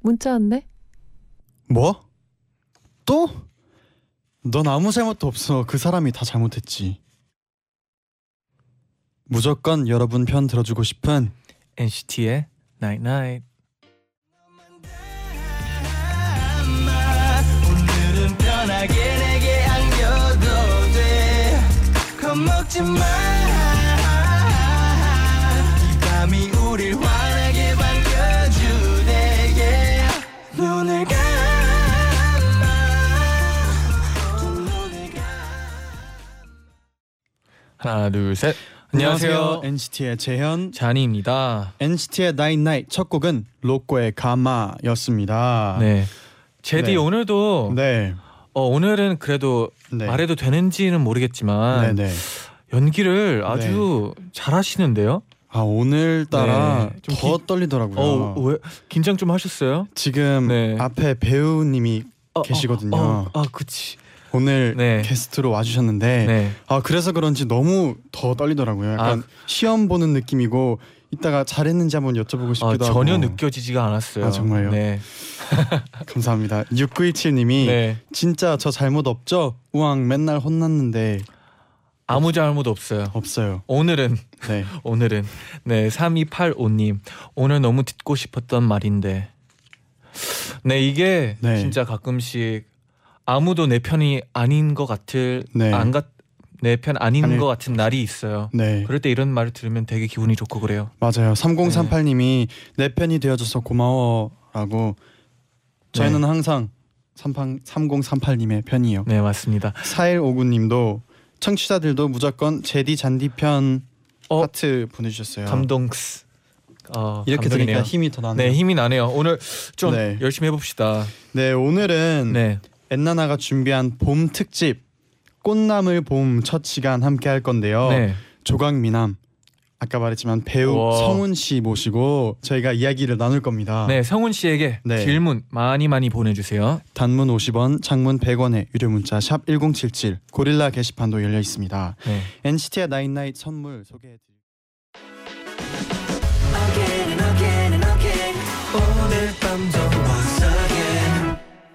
문자 왔네. 뭐? 또? 넌 아무 잘못도 없어. 그 사람이 다 잘못했지. 무조건 여러분 편 들어주고 싶은 NCT의 Night Night. 오늘은 편하게 내게 안겨도 돼 겁먹지 마. 하나 둘 셋. 안녕하세요. NCT의 재현. 잔이입니다. NCT의 Nine Night 첫 곡은 로꼬의 가마였습니다. 네. 제디 네. 오늘도 네. 어, 오늘은 그래도 네. 말해도 되는지는 모르겠지만 네, 네. 연기를 아주 잘하시는데요. 아 오늘따라 네, 좀더 기- 떨리더라고요. 어, 왜 긴장 좀 하셨어요? 지금 네. 앞에 배우님이 어, 계시거든요. 어, 어, 아, 그치. 오늘 네. 게스트로 와주셨는데 네. 아 그래서 그런지 너무 더 떨리더라고요. 약간 아. 시험 보는 느낌이고 이따가 잘했는지 한번 여쭤보고 아, 싶기도 전혀 하고. 느껴지지가 않았어요. 아, 정말요? 네. 감사합니다. 6917님이 네. 진짜 저 잘못 없죠? 우왕 맨날 혼났는데 아무 잘못 없어요. 없어요. 오늘은 네. 오늘은 네 3285님 오늘 너무 듣고 싶었던 말인데 네 이게 네. 진짜 가끔씩 아무도 내 편이 아닌 것 같을 네. 안내 편 아닌 아닐- 것 같은 날이 있어요. 네. 그럴 때 이런 말을 들으면 되게 기분이 좋고 그래요. 맞아요. 3038님이 네. 내 편이 되어줘서 고마워라고 저희는 항상 38, 3038님의 편이요. 네 맞습니다. 4159님도 청취자들도 무조건 제디 잔디 편 어, 하트 보내주셨어요. 감동스. 어, 이렇게 감동이네요. 들으니까 힘이 더 나네요. 네 힘이 나네요. 오늘 좀 네. 열심히 해봅시다. 네 오늘은 네. 엔나나가 준비한 봄 특집 꽃나물 봄 첫 시간 함께 할 건데요. 네. 조각미남 아까 말했지만 배우 와. 성훈 씨 모시고 저희가 이야기를 나눌 겁니다. 네 성훈 씨에게 네. 질문 많이 많이 보내주세요. 단문 50원, 장문 100원의 유료 문자 샵 #1077 고릴라 게시판도 열려 있습니다. 네. NCT의 나인나잇 선물 소개해 again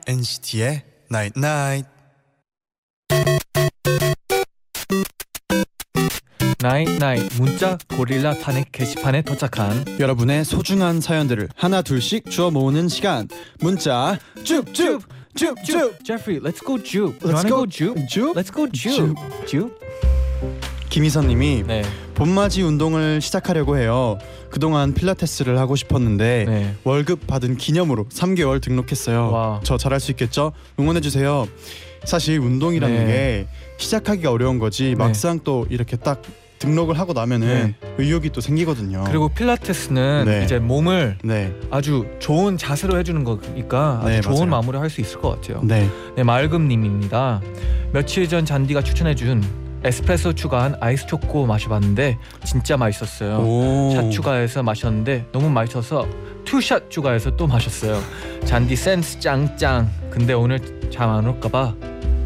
NCT의 나잇 나잇 나잇 나잇 문자 고릴라 탄핵 게시판에 도착한 여러분의 소중한 사연들을 하나 둘씩 주워 모으는 시간 문자 쭉쭉 쭉쭉 Jeffrey, let's go. You Let's go? 쭉 Let's go juke. Juke? 김희선님이 네. 봄맞이 운동을 시작하려고 해요. 그동안 필라테스를 하고 싶었는데 네. 월급 받은 기념으로 3개월 등록했어요. 와. 저 잘할 수 있겠죠? 응원해 주세요. 사실 운동이라는 네. 게 시작하기가 어려운 거지 막상 또 이렇게 딱 등록을 하고 나면은 의욕이 또 생기거든요. 그리고 필라테스는 네. 이제 몸을 네, 아주 좋은 자세로 해주는 거니까 아주 네, 좋은. 마무리 할 수 있을 것 같아요. 네, 네, 맑음님입니다. 며칠 전 잔디가 추천해준 에스프레소 추가한 아이스 초코 마셔봤는데 진짜 맛있었어요. 오, 샷 추가해서 마셨는데 너무 맛있어서 투샷 추가해서 또 마셨어요. 잔디 센스 짱짱. 근데 오늘 잠 안 올까봐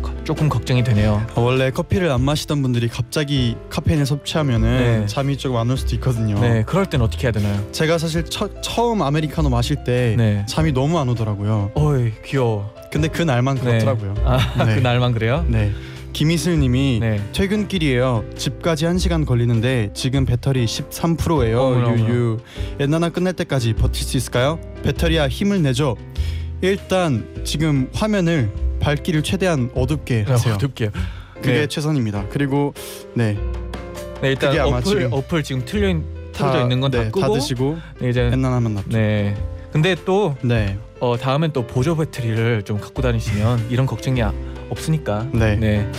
거- 조금 걱정이 되네요. 아, 원래 커피를 안 마시던 분들이 갑자기 카페인을 섭취하면은 네. 잠이 조금 안 올 수도 있거든요. 네, 그럴 땐 어떻게 해야 되나요? 제가 사실 처, 처음 아메리카노 마실 때 네. 잠이 너무 안 오더라고요. 어이 귀여워. 근데 그 날만 네. 그렇더라고요. 아 네. 그 날만 그래요? 네. 김희슬님이 네. 퇴근길이에요. 집까지 1 시간 걸리는데 지금 배터리 13%예요. 어머나, 유유. 엔나나 끝날 때까지 버틸 수 있을까요? 배터리야 힘을 내죠. 일단 지금 화면을 밝기를 최대한 어둡게 하세요. 어둡게요. 그게 네. 최선입니다. 그리고 네, 네 일단 어플 지금 어플 지금 틀려 틀어져 있는 건다 네, 끄고 다 드시고 네, 이제 엔나나만 납죠. 네. 근데 또 네, 어, 다음엔 또 보조 배터리를 좀 갖고 다니시면 이런 걱정이 아- 없으니까. 네. 네.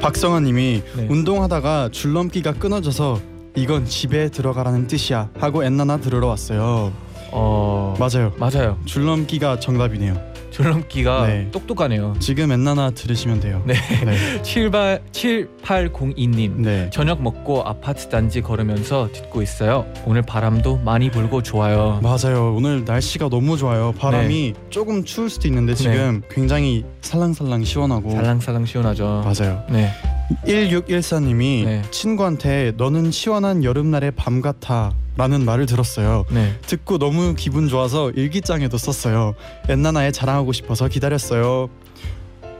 박성환님이 네. 운동하다가 줄넘기가 끊어져서 이건 집에 들어가라는 뜻이야 하고 엔나나 들으러 왔어요. 어 맞아요. 맞아요. 줄넘기가 정답이네요. 줄넘기가 네. 똑똑하네요. 지금 엔나나 들으시면 돼요. 네. 네. 78 7802님 네. 저녁 먹고 아파트 단지 걸으면서 듣고 있어요. 오늘 바람도 많이 불고 좋아요. 맞아요. 오늘 날씨가 너무 좋아요. 바람이 네. 조금 추울 수도 있는데 지금 굉장히 살랑살랑 시원하고 살랑살랑 시원하죠. 맞아요. 네. 1614님이 네. 친구한테 너는 시원한 여름날의 밤 같아 라는 말을 들었어요. 네. 듣고 너무 기분 좋아서 일기장에도 썼어요. 엔나나에 자랑하고 싶어서 기다렸어요.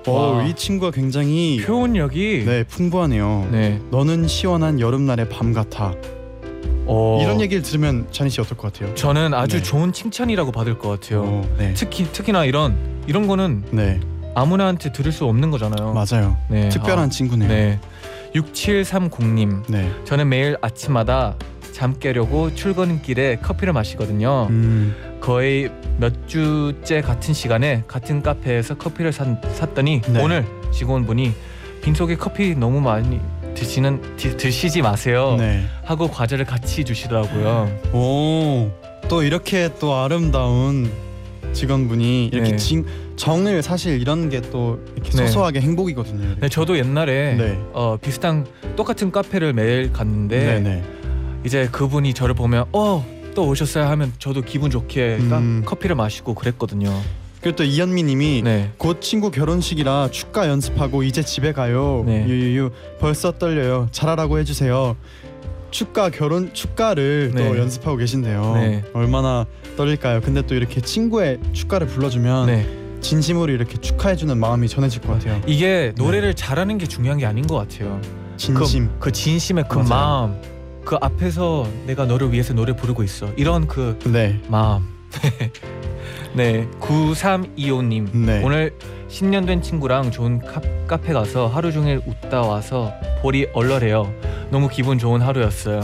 어, 와. 이 친구가 굉장히 표현력이 네 풍부하네요. 네. 너는 시원한 여름날의 밤 같아. 어, 이런 얘기를 들으면 찬희 씨 어떨 것 같아요? 저는 아주 네. 좋은 칭찬이라고 받을 것 같아요. 어, 네, 특히 특히나 이런 이런 거는 네 아무나한테 들을 수 없는 거잖아요. 맞아요. 네. 특별한 아, 친구네요. 네. 6730님. 네. 저는 매일 아침마다 잠 깨려고 출근길에 커피를 마시거든요. 음, 거의 몇 주째 같은 시간에 같은 카페에서 커피를 산, 샀더니 네. 오늘 직원분이 빈속에 커피 너무 많이 드시는 드, 드시지 마세요 네. 하고 과자를 같이 주시더라고요. 오, 또 이렇게 또 아름다운 직원분이 이렇게 네. 진, 정을 사실 이런 게 또 이렇게 네. 소소하게 행복이거든요. 네, 저도 옛날에 네. 어, 비슷한 똑같은 카페를 매일 갔는데 네, 네. 이제 그분이 저를 보면 어또 오셨어요 하면 저도 기분 좋게 딱 음. 커피를 마시고 그랬거든요. 그리고 또 이현미님이 네. 곧 친구 결혼식이라 축가 연습하고 이제 집에 가요. 네. 유유유 벌써 떨려요. 잘하라고 해주세요. 축가 결혼 축가를 또 네. 연습하고 계신데요. 네. 얼마나 떨릴까요? 근데 또 이렇게 친구의 축가를 불러주면 네. 진심으로 이렇게 축하해주는 마음이 전해질 것 같아요. 이게 노래를 잘하는 게 중요한 게 아닌 것 같아요. 진심. 그, 그 진심의 그 맞아요. 마음 그 앞에서 내가 너를 위해서 노래 부르고 있어 이런 그 네. 마음 네 9325님 네. 오늘 10년 된 친구랑 좋은 카, 카페 가서 하루 종일 웃다 와서 볼이 얼얼해요 너무 기분 좋은 하루였어요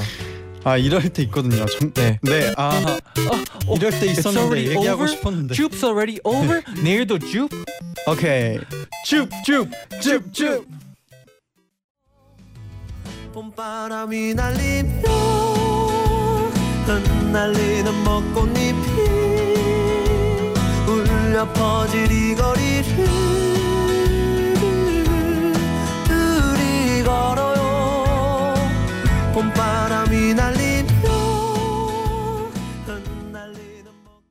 아 이럴 때 있거든요. 정... 네 네. 아 어, 이럴 때 있었는데 already 얘기하고 over? 싶었는데. Jupe's already over? 내일도 Jupe? 오케이. 봄바람이 날리며 흩날리는 벚꽃잎이 울려 퍼질 이 거리를 봄바람이 날리며 흩날리는 벚꽃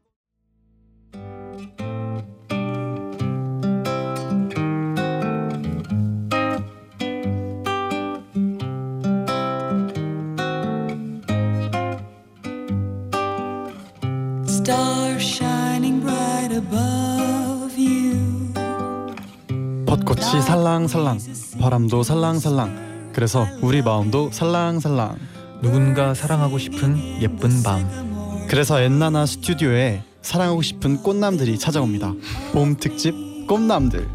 Stars shining bright above you. 벚꽃이 살랑살랑, 바람도 살랑살랑. 그래서 우리 마음도 살랑살랑. 누군가 사랑하고 싶은 예쁜 밤 그래서 엔나나 스튜디오에 사랑하고 싶은 꽃남들이 찾아옵니다. 봄 특집 꽃남들.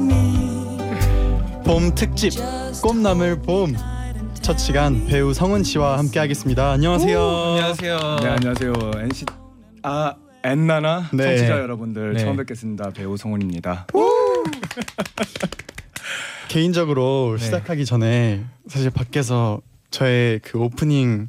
me. 봄 특집 꽃남을 봄. 첫 시간 배우 성은 씨와 함께하겠습니다. 안녕하세요. 안녕하세요 네 안녕하세요 NC 아 엔나나 네. 청취자 여러분들 네. 처음 뵙겠습니다 배우 성훈입니다. 개인적으로 네. 시작하기 전에 사실 밖에서 저의 그 오프닝에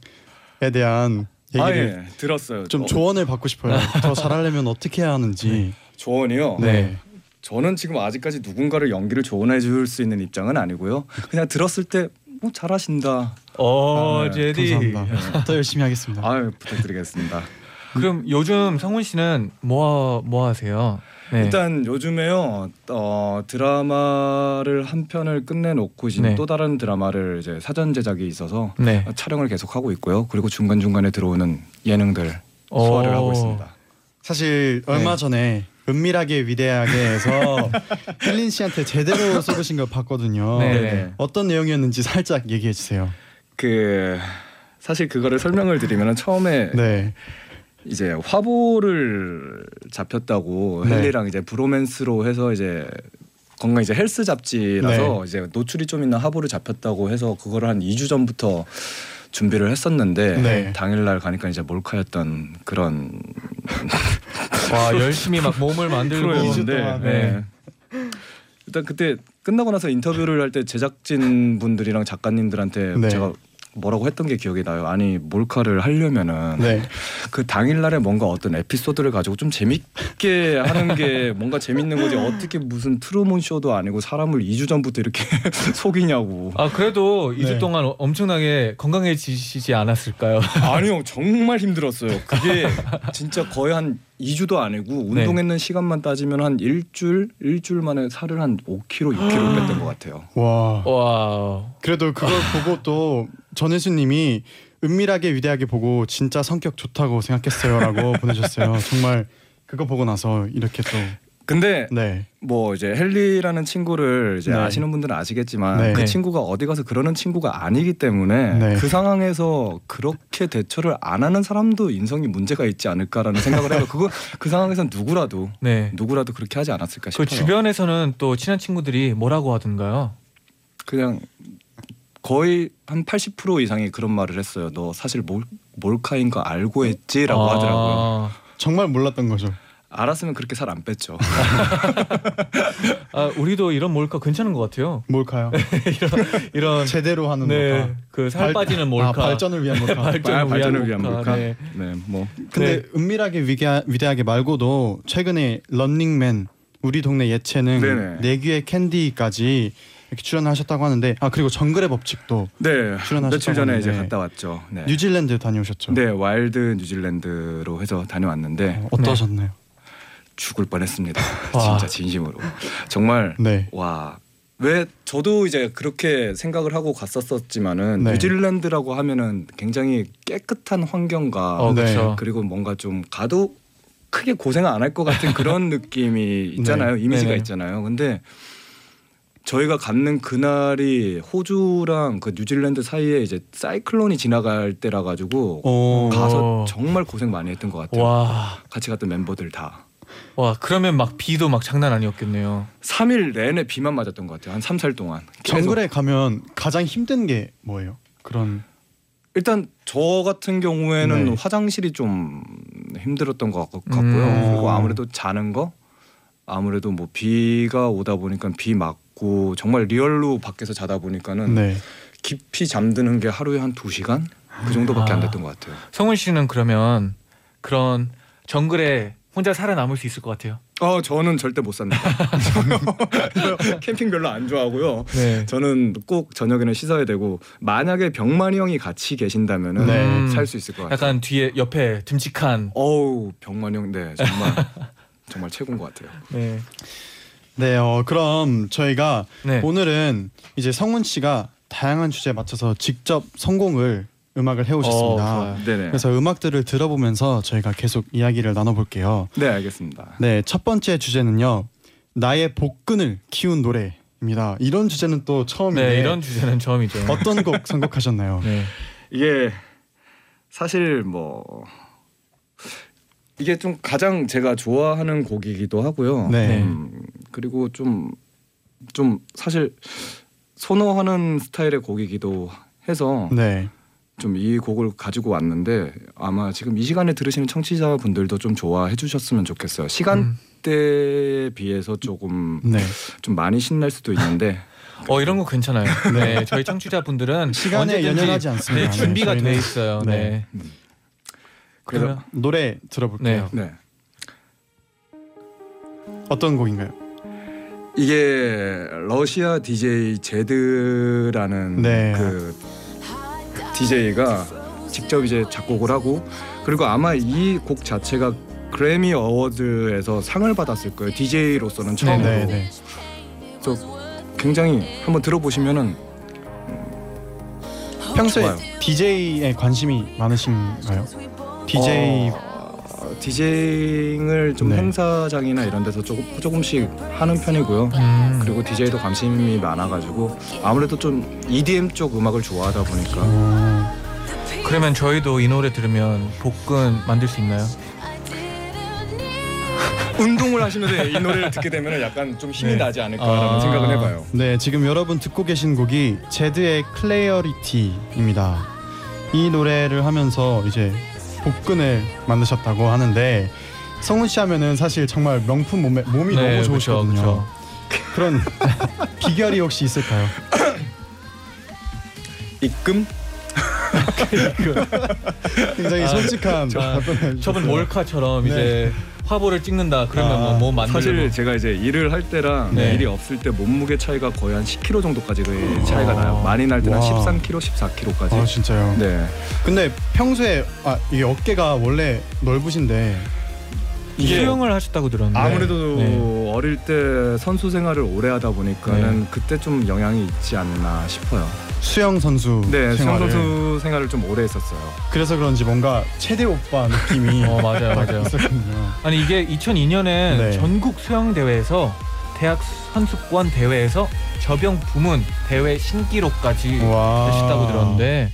대한 얘기를 아 예, 들었어요. 좀 어, 조언을 받고 싶어요. 더 잘하려면 어떻게 해야 하는지. 조언이요. 네. 저는 지금 아직까지 누군가를 연기를 조언해 줄 수 있는 입장은 아니고요. 그냥 들었을 때 뭐 잘하신다. 어 아, 네. 제디 감사합니다. 더 열심히 하겠습니다. 아유 부탁드리겠습니다. 그럼 요즘 성훈 씨는 뭐, 뭐 하세요? 네. 일단 요즘에요 어, 드라마를 한 편을 끝내놓고 이제 네. 또 다른 드라마를 이제 사전 제작이 있어서 네. 촬영을 계속 하고 있고요. 그리고 중간 중간에 들어오는 예능들 소화를 오. 하고 있습니다. 사실 얼마 네. 전에 은밀하게 위대하게에서 힐린 씨한테 제대로 쏘으신 걸 봤거든요. 네. 어떤 내용이었는지 살짝 얘기해 주세요. 그 사실 그거를 설명을 드리면 처음에 네. 이제 화보를 잡혔다고 네. 헨리랑 이제 브로맨스로 해서 이제 건강 이제 헬스 잡지라서 네. 이제 노출이 좀 있는 화보를 잡혔다고 해서 그거를 한 2주 전부터 준비를 했었는데 네. 당일날 가니까 이제 몰카였던 그런 와 열심히 막 몸을 만들고 동안, 네. 일단 그때 끝나고 나서 인터뷰를 할 때 제작진 분들이랑 작가님들한테 네. 제가 뭐라고 했던 게 기억이 나요. 아니 몰카를 하려면은 네. 그 당일날에 뭔가 어떤 에피소드를 가지고 좀 재밌게 하는 게 뭔가 재밌는 거지 어떻게 무슨 트루먼 쇼도 아니고 사람을 2주 전부터 이렇게 속이냐고. 아 그래도 이 2주 네. 동안 엄청나게 건강해지시지 않았을까요? 아니요 정말 힘들었어요. 그게 진짜 거의 한 2주도 아니고 네. 운동했는 시간만 따지면 한 일주일 일주일 만에 살을 한 5kg 6kg 뺐던 것 같아요. 와. 와. 그래도 그걸 보고 또 전혜수님이 은밀하게 위대하게 보고 진짜 성격 좋다고 생각했어요라고 보내셨어요. 정말 그거 보고 나서 이렇게 또 근데 네. 뭐 이제 헨리라는 친구를 이제 네. 아시는 분들은 아시겠지만 네. 그 네. 친구가 어디 가서 그러는 친구가 아니기 때문에 네. 그 상황에서 그렇게 대처를 안 하는 사람도 인성이 문제가 있지 않을까라는 생각을 해요. 그거 그 상황에서 누구라도 네. 누구라도 그렇게 하지 않았을까 그 싶어요. 주변에서는 또 친한 친구들이 뭐라고 하던가요? 그냥 거의 한 80% 이상이 그런 말을 했어요. 너 사실 몰, 몰카인 거 알고 했지라고 아, 하더라고요. 정말 몰랐던 거죠. 알았으면 그렇게 살 안 뺐죠. 아, 우리도 이런 몰카 괜찮은 것 같아요. 몰카요? 이런 제대로 하는 네, 몰카. 그살 발- 빠지는 몰카. 아, 발전을 위한 몰카. 발전을, 발전을 위한 위한 몰카. 몰카. 네. 네, 뭐 근데 네. 은밀하게 위대하, 위대하게 말고도 최근에 런닝맨 우리 동네 예체능 네네. 내귀의 캔디까지 이렇게 출연하셨다고 하는데 아 그리고 정글의 법칙도 네, 출연하셨다고 며칠 전에 이제 하는데 갔다 왔죠. 네. 뉴질랜드 다녀오셨죠? 네, wild 뉴질랜드로 해서 다녀왔는데 어, 어떠셨나요? 죽을 뻔했습니다. 와. 진짜 진심으로. 정말 네. 와. 왜 저도 이제 그렇게 생각을 하고 갔었었지만은 네. 뉴질랜드라고 하면은 굉장히 깨끗한 환경과 어, 네. 그리고 뭔가 좀 가도 크게 고생 안 할 것 같은 그런 느낌이 있잖아요. 네. 이미지가 네네. 있잖아요. 근데 저희가 갔는 그날이 호주랑 그 뉴질랜드 사이에 이제 사이클론이 지나갈 때라 가지고 어, 가서 오. 정말 고생 많이 했던 것 같아요. 와, 같이 갔던 멤버들 다. 와 그러면 막 비도 막 장난 아니었겠네요. 3일 내내 비만 맞았던 것 같아요. 한 3, 4일 동안. 계속. 정글에 가면 가장 힘든 게 뭐예요? 그런 일단 저 같은 경우에는 네. 화장실이 좀 힘들었던 것 같- 같고요. 음. 그리고 아무래도 자는 거 아무래도 뭐 비가 오다 보니까 비 맞고 정말 리얼로 밖에서 자다 보니까는 네. 깊이 잠드는 게 하루에 한 2시간 그 정도밖에 안 아. 됐던 것 같아요. 성훈 씨는 그러면 그런 정글에 혼자 살아남을 수 있을 것 같아요. 어, 저는 절대 못 삽니다. 캠핑 별로 안 좋아하고요. 네. 저는 꼭 저녁에는 씻어야 되고 만약에 병만이 형이 같이 계신다면은 네. 살 수 있을 것 같아요. 약간 뒤에 옆에 듬직한 어우 병만이 형, 네 정말 정말 최고인 것 같아요. 네. 네, 어, 그럼 저희가 네. 오늘은 이제 성훈 씨가 다양한 주제에 맞춰서 직접 성공을 음악을 해오셨습니다. 어. 그래서 음악들을 들어보면서 저희가 계속 이야기를 나눠볼게요. 네 알겠습니다. 네, 첫 번째 주제는요. 나의 복근을 키운 노래입니다. 이런 주제는 또 처음인데 네, 이런 주제는 처음이죠. 어떤 곡 선곡하셨나요? 네. 이게 사실 뭐 이게 좀 가장 제가 좋아하는 곡이기도 하고요. 네. 음, 그리고 좀좀 사실 선호하는 스타일의 곡이기도 해서 네. 좀 이 곡을 가지고 왔는데 아마 지금 이 시간에 들으시는 청취자분들도 좀 좋아해 주셨으면 좋겠어요. 음. 시간대에 비해서 조금 네. 좀 많이 신날 수도 있는데 어 이런 거 괜찮아요. 네, 저희 청취자분들은 시간에 연연하지 않습니다. 네, 준비가 네, 돼 있어요. 네. 네. 그래서 그러면 노래 들어볼게요. 네. 어떤 곡인가요? 이게 러시아 DJ 제드라는 네. 그 DJ가 직접 이제 작곡을 하고 그리고 아마 이 곡 자체가 그래미 어워드에서 상을 받았을 거예요. DJ로서는 처음으로. 네, 네. 그래서 굉장히 한번 들어보시면은 평소에. DJ에 관심이 많으신가요? DJ 어, 디제잉을 좀 네. 행사장이나 이런 데서 조금 조금씩 하는 편이고요. 음, 그리고 DJ도 관심이 많아가지고 아무래도 좀 EDM 쪽 음악을 좋아하다 보니까 어, 그러면 저희도 이 노래 들으면 복근 만들 수 있나요? 운동을 하시면서 이 노래를 듣게 되면 약간 좀 힘이 네. 나지 않을까라는 아. 생각을 해봐요. 네, 지금 여러분 듣고 계신 곡이 Zedd의 Clarity입니다. 이 노래를 하면서 이제 복근을 만드셨다고 하는데 성훈 씨 하면은 사실 정말 명품 몸에 몸이 네, 너무 그쵸, 좋으시거든요. 그쵸. 그런 비결이 혹시 있을까요? 입금 굉장히 아, 솔직한 저- 답변을. 저번 몰카처럼 네. 이제 화보를 찍는다 그러면 아, 뭐, 뭐 만들고 사실 제가 이제 일을 할 때랑 네. 일이 없을 때 몸무게 차이가 거의 한 10kg 정도까지 거의 차이가 아. 나요. 많이 날 때는 와. 13kg, 14kg까지. 아 진짜요? 네. 근데 평소에 아 이게 어깨가 원래 넓으신데 이게 수영을 하셨다고 들었는데 아무래도 네. 어릴 때 선수 생활을 오래 하다 보니까는 네. 그때 좀 영향이 있지 않나 싶어요. 수영 선수 네, 수영 생활을 선수 생활을 좀 오래 했었어요. 그래서 그런지 뭔가 체대 오빠 느낌이 어 맞아요 맞아요. 아니 이게 2002년에 네. 전국 수영 대회에서 대학 선수권 대회에서 저병 부문 대회 신기록까지 와. 하셨다고 들었는데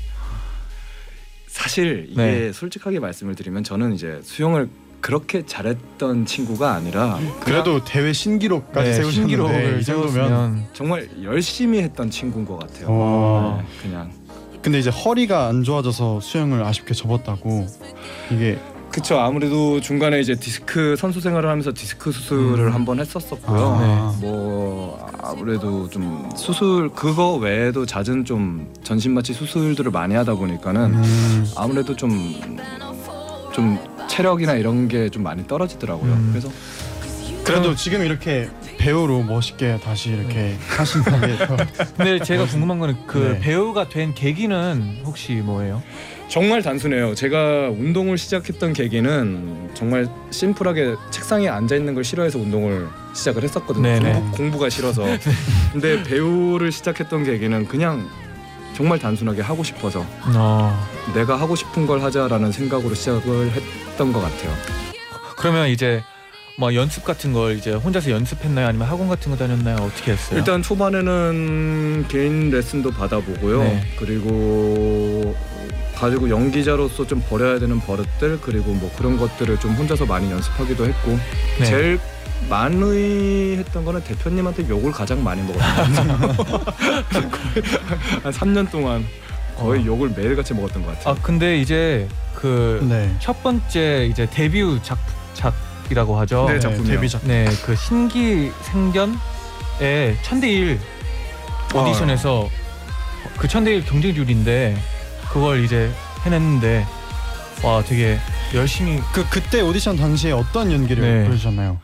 사실 이게 네. 솔직하게 말씀을 드리면 저는 이제 수영을 그렇게 잘했던 친구가 아니라 그래도 대회 신기록까지 네, 세우셨는데 신기록을 이 정도면 세웠으면 정말 열심히 했던 친구인 것 같아요. 와. 네, 그냥 근데 이제 허리가 안 좋아져서 수영을 아쉽게 접었다고 이게 그쵸 아무래도 중간에 이제 디스크 선수 생활을 하면서 디스크 수술을 음. 한번 했었었고요. 아, 뭐 아무래도 좀 수술 그거 외에도 잦은 좀 전신 마취 수술들을 많이 하다 보니까는 음, 아무래도 좀 좀 체력이나 이런 게 좀 많이 떨어지더라고요. 음. 그래서 그래도 지금 이렇게 배우로 멋있게 다시 이렇게 하신다는 게 더- 근데 제가 궁금한 거는 그 네. 배우가 된 계기는 혹시 뭐예요? 정말 단순해요. 제가 운동을 시작했던 계기는 정말 심플하게 책상에 앉아 있는 걸 싫어해서 운동을 시작을 했었거든요. 네네. 공부, 공부가 싫어서. 근데 배우를 시작했던 계기는 그냥 정말 단순하게 하고 싶어서 어 내가 하고 싶은 걸 하자라는 생각으로 시작을 했던 것 같아요. 그러면 이제 뭐 연습 같은 걸 이제 혼자서 연습했나요? 아니면 학원 같은 거 다녔나요? 어떻게 했어요? 일단 초반에는 개인 레슨도 받아보고요. 네. 그리고 가지고 연기자로서 좀 버려야 되는 버릇들 그리고 뭐 그런 것들을 좀 혼자서 많이 연습하기도 했고 네. 제일 많이 했던 거는 대표님한테 욕을 가장 많이 먹었던 것 같아요. 한 3년 동안 거의 어. 욕을 매일같이 먹었던 것 같아요. 아 근데 이제 그첫 네. 번째 이제 데뷔 작 작이라고 하죠. 네, 작품이요. 데뷔 작. 네, 그 신기 생견의 천대일 오디션에서 그 천대일 경쟁률인데 그걸 이제 해냈는데 와 되게 열심히 그 그때 오디션 당시에 어떤 연기를 네. 보여주셨나요?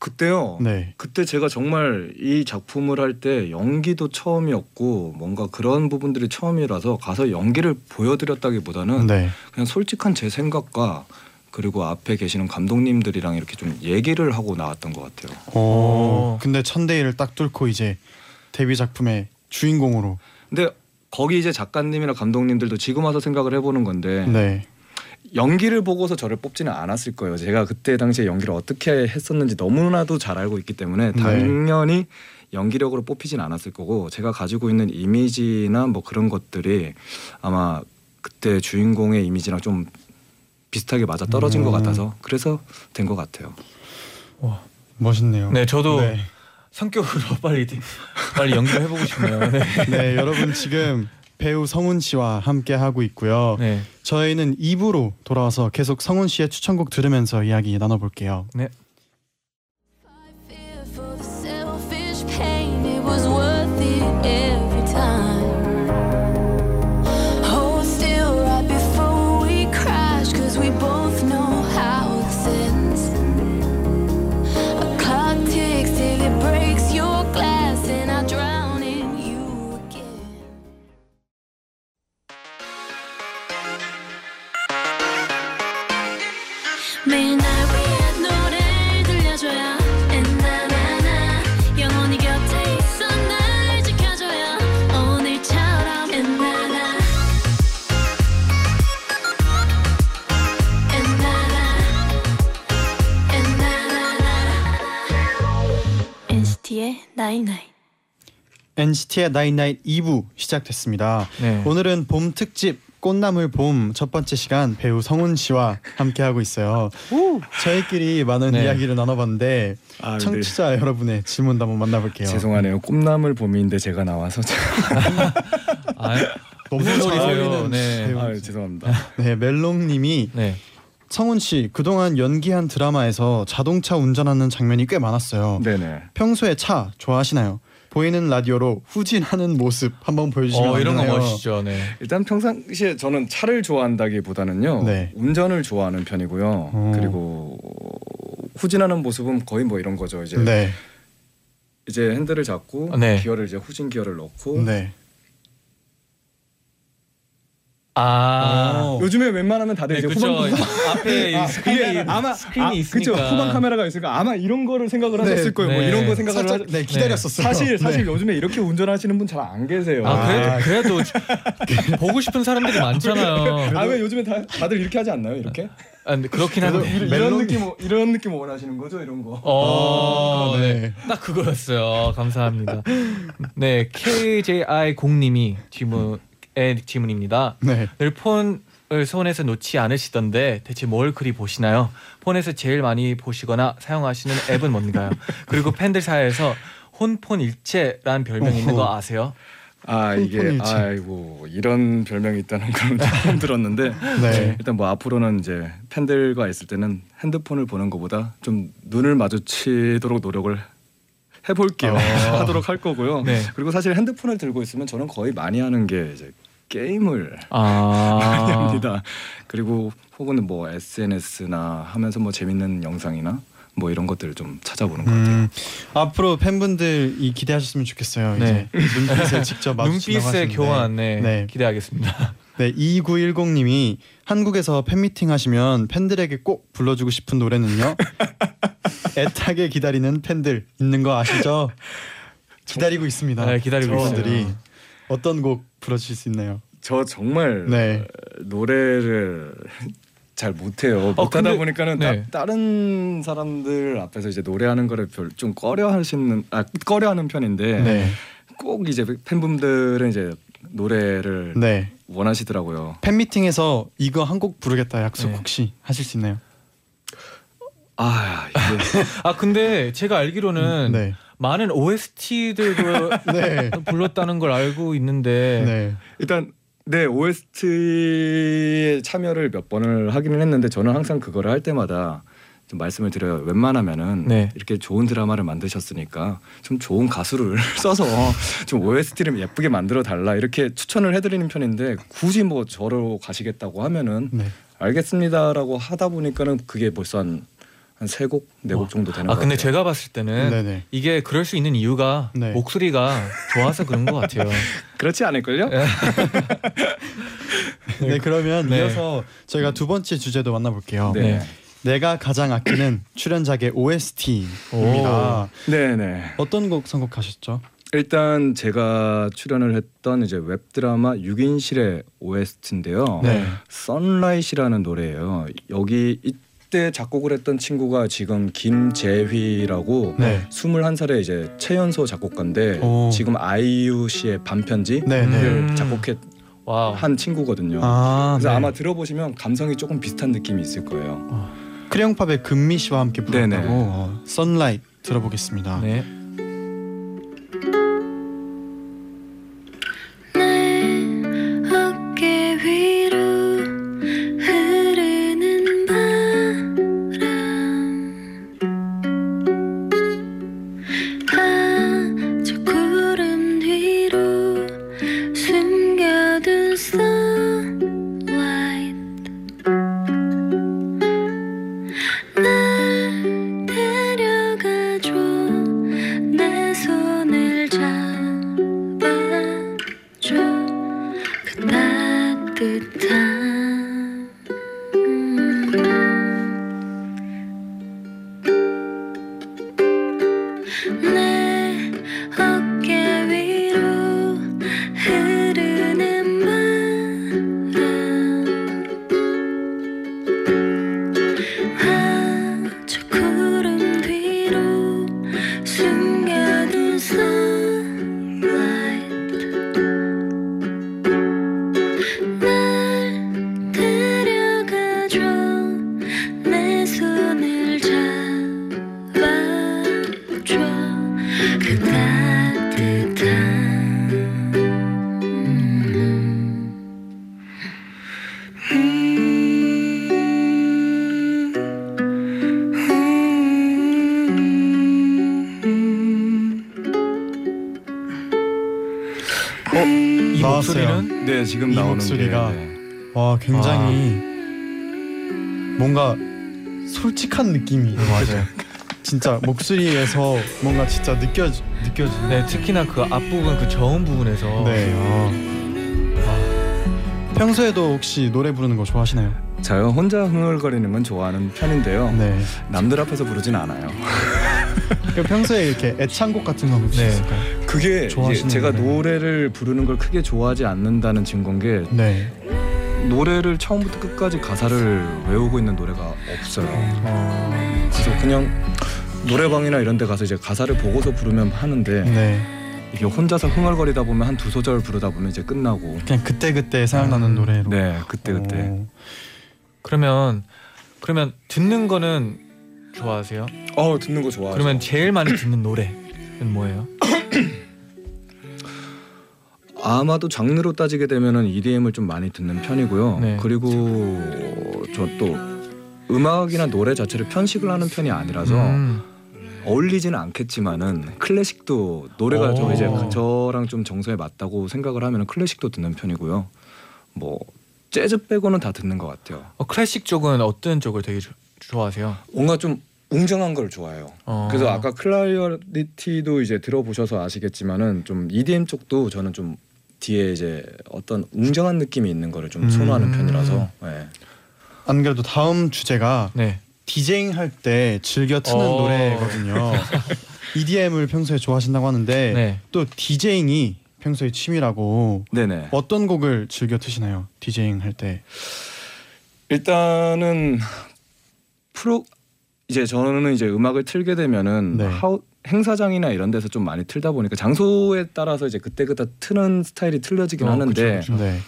그때요. 네. 그때 제가 정말 이 작품을 할 때 연기도 처음이었고 뭔가 그런 부분들이 처음이라서 가서 연기를 보여드렸다기보다는 네. 그냥 솔직한 제 생각과 그리고 앞에 계시는 감독님들이랑 이렇게 좀 얘기를 하고 나왔던 것 같아요. 오. 오. 근데 천대일을 딱 뚫고 이제 데뷔 작품의 주인공으로. 근데 거기 이제 작가님이나 감독님들도 지금 와서 생각을 해보는 건데 네. 연기를 보고서 저를 뽑지는 않았을 거예요. 제가 그때 당시에 연기를 어떻게 했었는지 너무나도 잘 알고 있기 때문에 네. 당연히 연기력으로 뽑히진 않았을 거고 제가 가지고 있는 이미지나 뭐 그런 것들이 아마 그때 주인공의 이미지랑 좀 비슷하게 맞아 떨어진 음. 것 같아서 그래서 된 것 같아요. 멋있네요. 네 저도 네. 성격으로 빨리 빨리 연기를 해보고 싶네요. 네. 네, 여러분 지금 배우 성훈 씨와 함께 하고 있고요. 네. 저희는 2부로 돌아와서 계속 성훈 씨의 추천곡 들으면서 이야기 나눠볼게요. 네. night night NCT의 night night 2부 시작됐습니다. 네. 오늘은 봄 특집 꽃남을 봄 첫 번째 시간 배우 성훈 씨와 함께 하고 있어요. 저희끼리 많은 네. 이야기를 나눠봤는데 아, 네. 청취자 여러분의 질문도 한번 만나볼게요. 죄송하네요. 꽃남을 봄인데 제가 나와서 아, 너무 무슨 소리세요? 어울리는 네. 배우. 아, 죄송합니다. 네, 멜롱님이 네. 성훈 씨 그동안 연기한 드라마에서 자동차 운전하는 장면이 꽤 많았어요. 네네. 평소에 차 좋아하시나요? 보이는 라디오로 후진하는 모습 한번 보여주시면 어안 이런 거? 멋있죠. 네. 일단 평상시에 저는 차를 좋아한다기보다는요 네. 운전을 좋아하는 편이고요. 어. 그리고 후진하는 모습은 거의 뭐 이런 거죠. 이제 네, 이제 핸들을 잡고 네. 기어를 이제 후진 기어를 넣고 네. 아. 어. 요즘에 웬만하면 다들 네, 이제 그쵸. 후방 앞에 아, 스크린이 아마 스크린이 아, 있으니까. 그쵸 후방 카메라가 있으니까 아마 이런 거를 생각을 네, 하셨을 거예요. 뭐 네. 이런 거 생각을 살짝 하... 네 기다렸었어요. 사실 사실 네. 요즘에 이렇게 운전하시는 분 잘 안 계세요. 아, 아, 그래도 그래도 보고 싶은 사람들이 많잖아요. 아 왜 요즘에 다, 다들 이렇게 하지 않나요? 이렇게 아, 근데 그렇긴 그래도 한데. 이런 멜론- 느낌 이런 느낌 원하시는 거죠? 이런 거. 어, 아, 네. 네. 딱 그거였어요. 감사합니다. 네, KJI 공님이 질문의 질문입니다. 네. 늘 폰을 손에서 놓지 않으시던데 대체 뭘 그리 보시나요? 폰에서 제일 많이 보시거나 사용하시는 앱은 뭔가요? 그리고 팬들 사이에서 혼폰 일체란 별명이 있는 거 아세요? 아 이게 폰폰일치. 아이고 이런 별명이 있다는 건 처음 들었는데 네. 일단 뭐 앞으로는 이제 팬들과 있을 때는 핸드폰을 보는 것보다 좀 눈을 마주치도록 노력을 해볼게요 어. 하도록 할 거고요. 네. 그리고 사실 핸드폰을 들고 있으면 저는 거의 많이 하는 게 이제 게임을 많이 아, 합니다. 그리고 혹은 뭐 SNS나 하면서 뭐 재밌는 영상이나 뭐 이런 것들을 좀 찾아보는 것 같아요. 음, 앞으로 팬분들이 기대하셨으면 좋겠어요. 네. 이제 눈빛을 직접 눈빛의. 교환 네, 네. 기대하겠습니다. 네, 2910님이 한국에서 팬미팅 하시면 팬들에게 꼭 불러주고 싶은 노래는요. 애타게 기다리는 팬들 있는 거 아시죠? 기다리고 있습니다. 네, 기다리고 있어요. 어떤 곡 불러주실 수 있나요? 저 정말 네. 노래를 잘 못해요. 어, 못하다 근데- 보니까는 네. 따, 다른 사람들 앞에서 이제 노래하는 거를 별 좀 꺼려하시는 아 꺼려하는 편인데 네, 꼭 이제 팬분들은 이제 노래를 네. 원하시더라고요. 팬미팅에서 이거 한 곡 부르겠다 약속 네. 혹시 하실 수 있나요? 아 이게 아 근데 제가 알기로는 네, 많은 OST들도 네, 불렀다는 걸 알고 있는데 네. 일단 네 OST에 참여를 몇 번을 하기는 했는데 저는 항상 그거를 할 때마다 좀 말씀을 드려요. 웬만하면은 네. 이렇게 좋은 드라마를 만드셨으니까 좀 좋은 가수를 써서 좀 OST를 예쁘게 만들어 달라 이렇게 추천을 해드리는 편인데 굳이 뭐 저로 가시겠다고 하면은 네. 알겠습니다라고 하다 보니까는 그게 벌써 한 한세 곡 네 곡 정도 되는 아 것 근데 같아요. 제가 봤을 때는 네네. 이게 그럴 수 있는 이유가 네. 목소리가 좋아서 그런 것 같아요. 그렇지 않을걸요? 네, 그러면 네. 이어서 저희가 두 번째 주제도 만나볼게요. 네. 네. 내가 가장 아끼는 출연작의 OST입니다. 네네. 어떤 곡 선곡하셨죠? 일단 제가 출연을 했던 이제 웹 드라마 6인실의 OST인데요. 네. Sunlight라는 노래예요. 여기 이때 작곡을 했던 친구가 지금 김재휘라고 네. 21살의 이제 최연소 작곡가인데 오. 지금 아이유 씨의 밤편지를 네, 네. 음. 작곡한 와우. 친구거든요. 아, 그래서 네. 아마 들어보시면 감성이 조금 비슷한 느낌이 있을 거예요. 크레용팝의 금미 씨와 함께 불렀다고 네네. 어, Sunlight 들어보겠습니다. 네. 따뜻한 와 굉장히 뭔가 솔직한 느낌이 네, 맞아요. 진짜 목소리에서 뭔가 진짜 느껴 느껴지. 네, 특히나 그 앞부분 그 저음 부분에서 네. 아. 아. 평소에도 혹시 노래 부르는 거 좋아하시나요? 저요 혼자 흥얼거리는 건 좋아하는 편인데요. 네. 남들 앞에서 부르진 않아요. 그럼 평소에 이렇게 애창곡 같은 거 혹시 네. 있을까요? 그게 이제 좋아하시는 제가 노래. 노래를 부르는 걸 크게 좋아하지 않는다는 증거인 게 네. 노래를 처음부터 끝까지 가사를 외우고 있는 노래가 없어요. 어, 그래서 그냥 노래방이나 이런 데 가서 이제 가사를 보고서 부르면 하는데 네. 이게 혼자서 흥얼거리다 보면 한 두 소절 부르다 보면 이제 끝나고 그냥 그때 그때 생각나는 노래로. 네 그때 그때 어. 그러면 그러면 듣는 거는 좋아하세요? 어 듣는 거 좋아하죠. 그러면 제일 많이 듣는 노래는 뭐예요? 아마도 장르로 따지게 되면은 EDM을 좀 많이 듣는 편이고요. 네. 그리고 저 또 음악이나 노래 자체를 편식을 하는 편이 아니라서 음, 어울리지는 않겠지만은 클래식도 노래가 오. 저 이제 저랑 좀 정서에 맞다고 생각을 하면 클래식도 듣는 편이고요. 뭐 재즈 빼고는 다 듣는 것 같아요. 어, 클래식 쪽은 어떤 쪽을 되게 조- 좋아하세요? 뭔가 좀 웅장한 걸 좋아해요. 어. 그래서 아까 Clarity도 이제 들어보셔서 아시겠지만은 좀 EDM 쪽도 저는 좀 뒤에 이제 어떤 웅장한 느낌이 있는 거를 좀 선호하는 음. 편이라서 네. 안 그래도 다음 주제가 네. 디제잉 할 때 즐겨 트는 어. 노래거든요. EDM을 평소에 좋아하신다고 하는데 네. 또 DJing이 평소에 취미라고 네네. 어떤 곡을 즐겨 트시나요? 디제잉 할 때. 일단은 프로 이제 저는 이제 음악을 틀게 되면은 네. 하우 행사장이나 이런 데서 좀 많이 틀다 보니까 장소에 따라서 이제 그때 그때 트는 스타일이 틀려지긴 어, 하는데 그쵸, 그쵸. 네.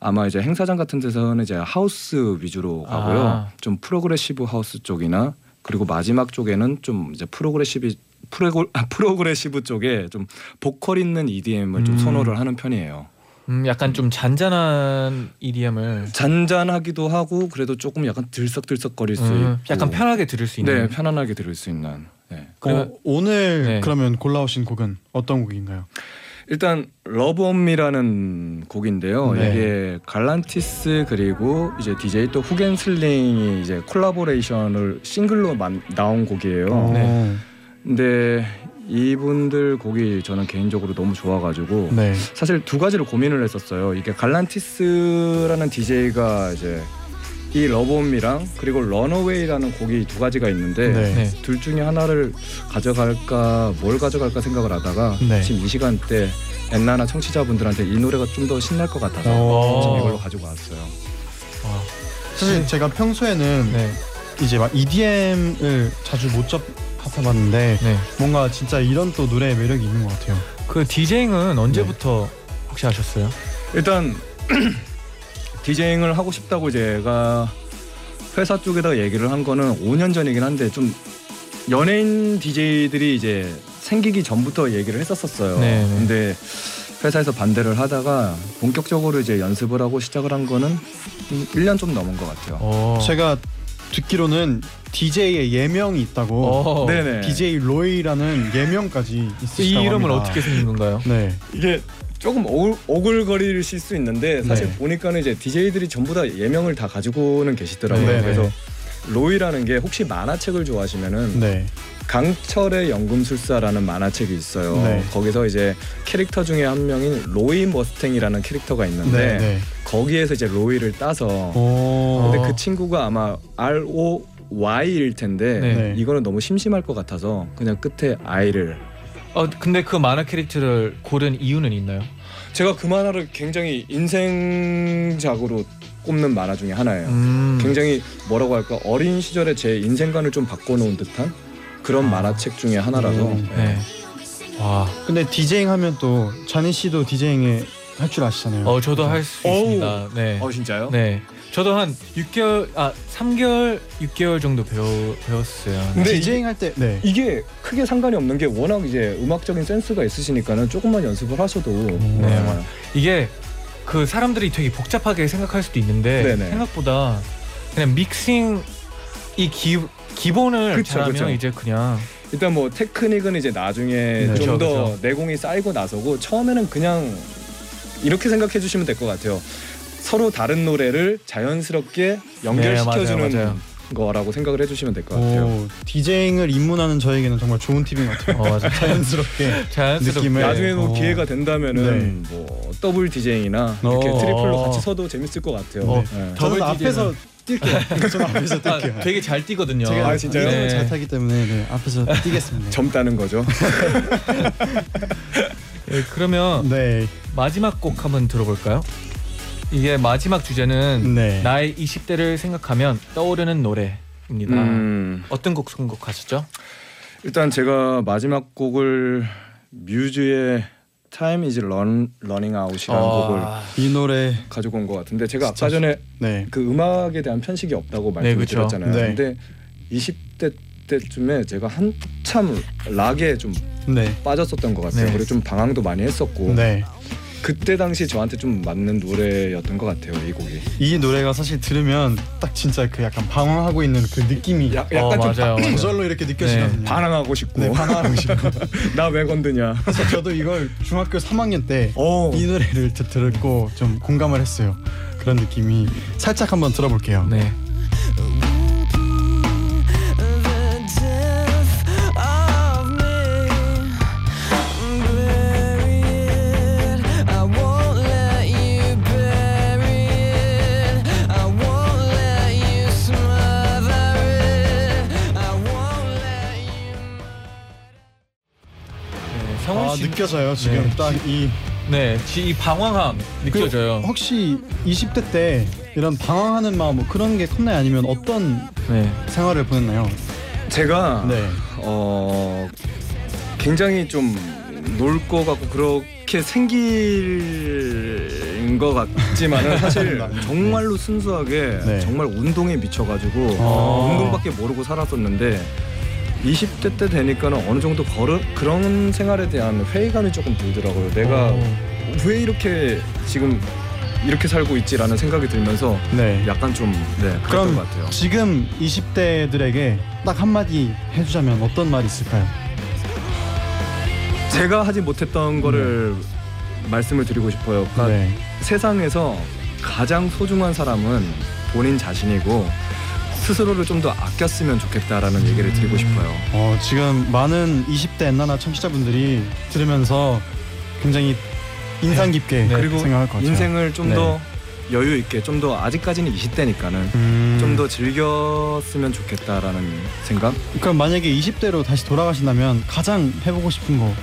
아마 이제 행사장 같은 데서는 이제 하우스 위주로 가고요. 아. 좀 progressive house 쪽이나 그리고 마지막 쪽에는 좀 이제 progressive 프로고, 아, progressive 쪽에 좀 보컬 있는 EDM을 좀 음. 선호를 하는 편이에요. 음, 약간 좀 잔잔한 EDM을 잔잔하기도 하고 그래도 조금 약간 들썩들썩거릴 수 음, 있고 약간 편하게 들을 수 있는. 네 편안하게 들을 수 있는 네. 그러면- 어, 오늘 네. 그러면 골라오신 곡은 어떤 곡인가요? 일단 Love On Me라는 곡인데요. 네. 이게 Galantis 그리고 이제 DJ 또 Hook N Sling이 이제 collaboration을 싱글로 만, 나온 곡이에요. 어, 네. 근데 이분들 곡이 저는 개인적으로 너무 좋아가지고 네. 사실 두 가지를 고민을 했었어요. 이게 Galantis라는 DJ가 이제 이 Love On Me랑 그리고 Runaway라는 곡이 두 가지가 있는데 네. 네. 둘 중에 하나를 가져갈까 뭘 가져갈까 생각을 하다가 네. 지금 이 시간대 엔나나 청취자분들한테 이 노래가 좀 더 신날 것 같아서 어. 지금 이걸로 가지고 왔어요. 와. 사실 제가 평소에는 네. 이제 막 EDM을 자주 못 접해봤는데 네. 뭔가 진짜 이런 또 노래의 매력이 있는 것 같아요. 그 디제잉은 언제부터 혹시 하셨어요? 일단 디제잉을 하고 싶다고 제가 회사 쪽에다가 얘기를 한 거는 5년 전이긴 한데 좀 연예인 DJ들이 이제 생기기 전부터 얘기를 했었었어요. 네, 네. 근데 회사에서 반대를 하다가 본격적으로 이제 연습을 하고 시작을 한 거는 한 1년 좀 넘은 것 같아요. 어. 제가 듣기로는 DJ의 예명이 있다고. 어. 네네. DJ 로이라는 예명까지 이 있으시다고 이름은 합니다. 어떻게 생긴 건가요? 네. 네. 이게 조금 오글, 오글 거리실 수 있는데 사실 네. 보니까는 이제 DJ들이 전부 다 예명을 다 가지고는 계시더라고요. 네, 그래서 네. 로이라는 게 혹시 만화책을 좋아하시면은 네. 강철의 연금술사라는 만화책이 있어요. 네. 거기서 이제 캐릭터 중에 한 명인 로이 머스탱이라는 캐릭터가 있는데 네. 네. 거기에서 이제 로이를 따서 오. 근데 그 친구가 아마 R O Y일 텐데. 이거는 너무 심심할 것 같아서 그냥 끝에 I를 어 근데 그 만화 캐릭터를 고른 이유는 있나요? 제가 그 만화를 굉장히 인생작으로 꼽는 만화 중에 하나예요. 음. 굉장히 뭐라고 할까 어린 시절에 제 인생관을 좀 바꿔놓은 듯한 그런 아. 만화책 중에 하나라서 음, 네. 네. 와. 근데 디제잉 하면 또 자니 씨도 디제잉에 할 줄 아시잖아요. 어 저도 할 수. 있습니다. 네. 어 진짜요? 네. 저도 한 6개월 아 3개월 6개월 정도 배워 배웠어요. 근데 디제잉 할때 네. 이게 크게 상관이 없는 게 워낙 이제 음악적인 센스가 있으시니까는 조금만 연습을 하셔도 네. 네. 이게 그 사람들이 되게 복잡하게 생각할 수도 있는데 네네. 생각보다 그냥 믹싱 이 기, 기본을 그쵸, 잘하면 그쵸. 이제 그냥 일단 뭐 테크닉은 이제 나중에 네. 좀 그쵸, 더 그쵸. 내공이 쌓이고 나서고 처음에는 그냥 이렇게 생각해 주시면 될 것 같아요. 서로 다른 노래를 자연스럽게 연결시켜주는 네, 맞아요, 거라고 생각을 해주시면 될 것 같아요. 오, 디제잉을 입문하는 저에게는 정말 좋은 팁인 것 같아요. 어, 맞아. 자연스럽게 자연스럽게 느낌을- 나중에 뭐 어. 기회가 된다면은 뭐 더블 디제잉이나 이렇게 어. 트리플로 같이 서도 재밌을 것 같아요. 어. 네. 저는 더블 앞에서 뛸게요. 저는 앞에서 아, 뛸게요. 되게 잘 뛰거든요. 제가 아, 진짜요? 네. 잘 타기 때문에 네, 앞에서 뛰겠습니다. 점 따는 거죠. 네, 그러면 네, 마지막 곡 한번 들어볼까요? 이게 마지막 주제는 네. 나의 20대를 생각하면 떠오르는 노래입니다. 음, 어떤 곡 선곡하셨죠? 일단 제가 마지막 곡을 뮤즈의 Time is Run, Running Out이라는 곡을 아, 이 노래 가지고 온 것 같은데 제가 진짜 아까 전에 네, 그 음악에 대한 편식이 없다고 네, 말씀을 그쵸. 드렸잖아요. 네. 근데 20대 때쯤에 제가 한참 락에 좀 네, 빠졌었던 것 같아요. 네. 그리고 좀 방황도 많이 했었고 네. 그때 당시 저한테 좀 맞는 노래였던 것 같아요. 이 곡이. 이 노래가 사실 들으면 딱 진짜 그 약간 방황하고 있는 그 느낌이 야- 약간 어, 좀 맞아요, 맞아요. 저절로 이렇게 느껴지거든요. 반항하고 싶고 네, 반항하고 싶고. 나 왜 건드냐. 그래서 저도 이걸 중학교 3학년 때이 어. 노래를 드- 들었고 좀 공감을 했어요. 그런 느낌이 살짝 한번 들어볼게요. 네. 느껴져요 지금 네. 딱이 네, 지- 이 방황함 느껴져요. 그 혹시 20대 때 이런 방황하는 마음 뭐 그런 게 컸나요? 아니면 어떤 네, 생활을 보냈나요? 제가 네. 어 굉장히 좀 놀 거 같고 그렇게 생긴 것 같지만은 사실 정말로 순수하게 네. 정말 운동에 미쳐가지고 아. 운동밖에 모르고 살았었는데 20대 때 되니까는 어느 정도 그런 그런 생활에 대한 회의감이 조금 들더라고요. 내가 어, 왜 이렇게 지금 이렇게 살고 있지라는 생각이 들면서 네. 약간 좀 네, 그럼 것 같아요. 지금 20대들에게 딱 한마디 해주자면 어떤 말이 있을까요? 제가 하지 못했던 거를 말씀을 드리고 싶어요. 그러니까 네. 세상에서 가장 소중한 사람은 본인 자신이고 스스로를 좀 더 아꼈으면 좋겠다라는 얘기를 드리고 싶어요. 어, 지금 많은 20대 엔나나 청취자분들이 들으면서 굉장히 인상 깊게 네. 그리고 생각할 것 같아요. 인생을 좀 네. 더 여유 있게 좀 더 아직까지는 20대니까는 음. 좀더 즐겼으면 좋겠다라는 생각. 그럼 만약에 20대로 다시 돌아가신다면 가장 해보고 싶은 거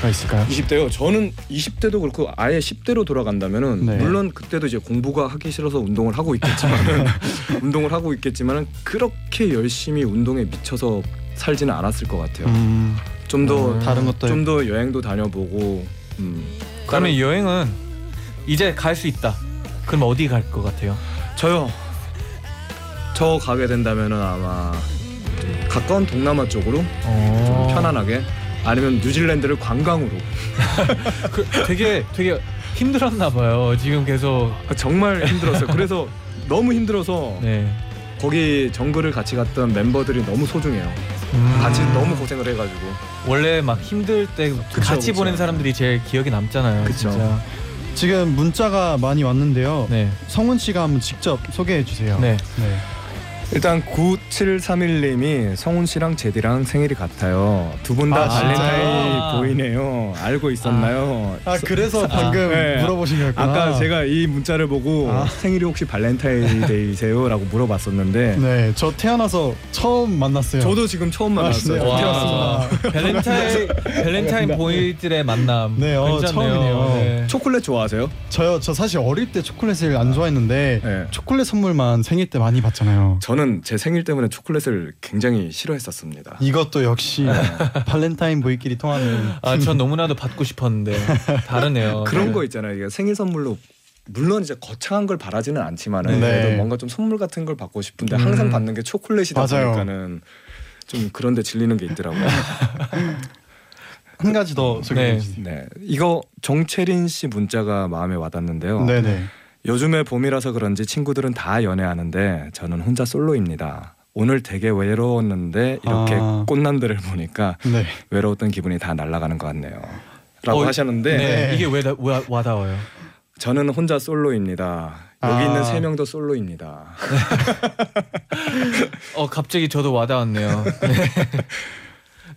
가 있을까요? 20대요. 저는 20대도 그렇고 아예 10대로 돌아간다면은 네. 물론 그때도 이제 공부가 하기 싫어서 운동을 하고 있겠지만은 운동을 하고 있겠지만은 그렇게 열심히 운동에 미쳐서 살지는 않았을 것 같아요. 음, 좀더 음. 다른 것도 좀더 여행도 다녀보고 음. 그러면 이 여행은 이제 갈 수 있다. 그럼 어디 갈 것 같아요? 저요. 저 가게 된다면은 아마 좀 가까운 동남아 쪽으로 어. 좀 편안하게 아니면 뉴질랜드를 관광으로 그, 되게 되게 힘들었나 봐요. 지금 계속 아, 정말 힘들었어요. 그래서 너무 힘들어서 네. 거기 정글을 같이 갔던 멤버들이 너무 소중해요. 음. 같이 너무 고생을 해가지고 원래 막 힘들 때 그쵸, 같이 그쵸. 보낸 사람들이 제일 기억에 남잖아요. 그쵸. 진짜. 지금 문자가 많이 왔는데요. 네. 성훈 씨가 한번 직접 소개해 주세요. 네. 네. 일단 9731님이 성훈 씨랑 제디랑 생일이 같아요. 두 분 다 아, 발렌타인 진짜요? 보이네요. 알고 있었나요? 아 그래서 방금 네. 물어보신 거였구나. 아까 제가 이 문자를 보고 아. 생일이 혹시 발렌타인데이세요?라고 물어봤었는데 네, 저 태어나서 처음 만났어요. 저도 지금 처음 아, 만났어요. 네. 와. 태웠습니다. 밸런타인 밸런타인 보이들의 만남. 네, 어, 괜찮네요. 처음이네요. 네. 초콜릿 좋아하세요? 저요, 저 사실 어릴 때 초콜릿을 안 좋아했는데 네. 초콜릿 선물만 생일 때 많이 받잖아요. 저는 제 생일 때문에 초콜릿을 굉장히 싫어했었습니다. 이것도 역시 네. 발렌타인 보이끼리 통하는. 아, 전 너무나도 받고 싶었는데 다르네요. 그런 네. 거 있잖아요. 이게 생일 선물로 물론 이제 거창한 걸 바라지는 않지만은 네. 그래도 뭔가 좀 선물 같은 걸 받고 싶은데 항상 음. 받는 게 초콜릿이다 맞아요. 보니까는 좀 그런데 질리는 게 있더라고요. 한 가지 더 소개해 네. 주세요. 네, 이거 정채린 씨 문자가 마음에 와닿는데요. 네, 네. 요즘에 봄이라서 그런지 친구들은 다 연애하는데 저는 혼자 솔로입니다. 오늘 되게 외로웠는데 이렇게 아. 꽃남들을 보니까 네. 외로웠던 기분이 다 날아가는 것 같네요. 라고 어, 하셨는데 네. 네. 이게 왜, 나- 왜 와닿아요? 저는 혼자 솔로입니다. 여기 아. 있는 세 명도 솔로입니다. 어 갑자기 저도 와닿았네요.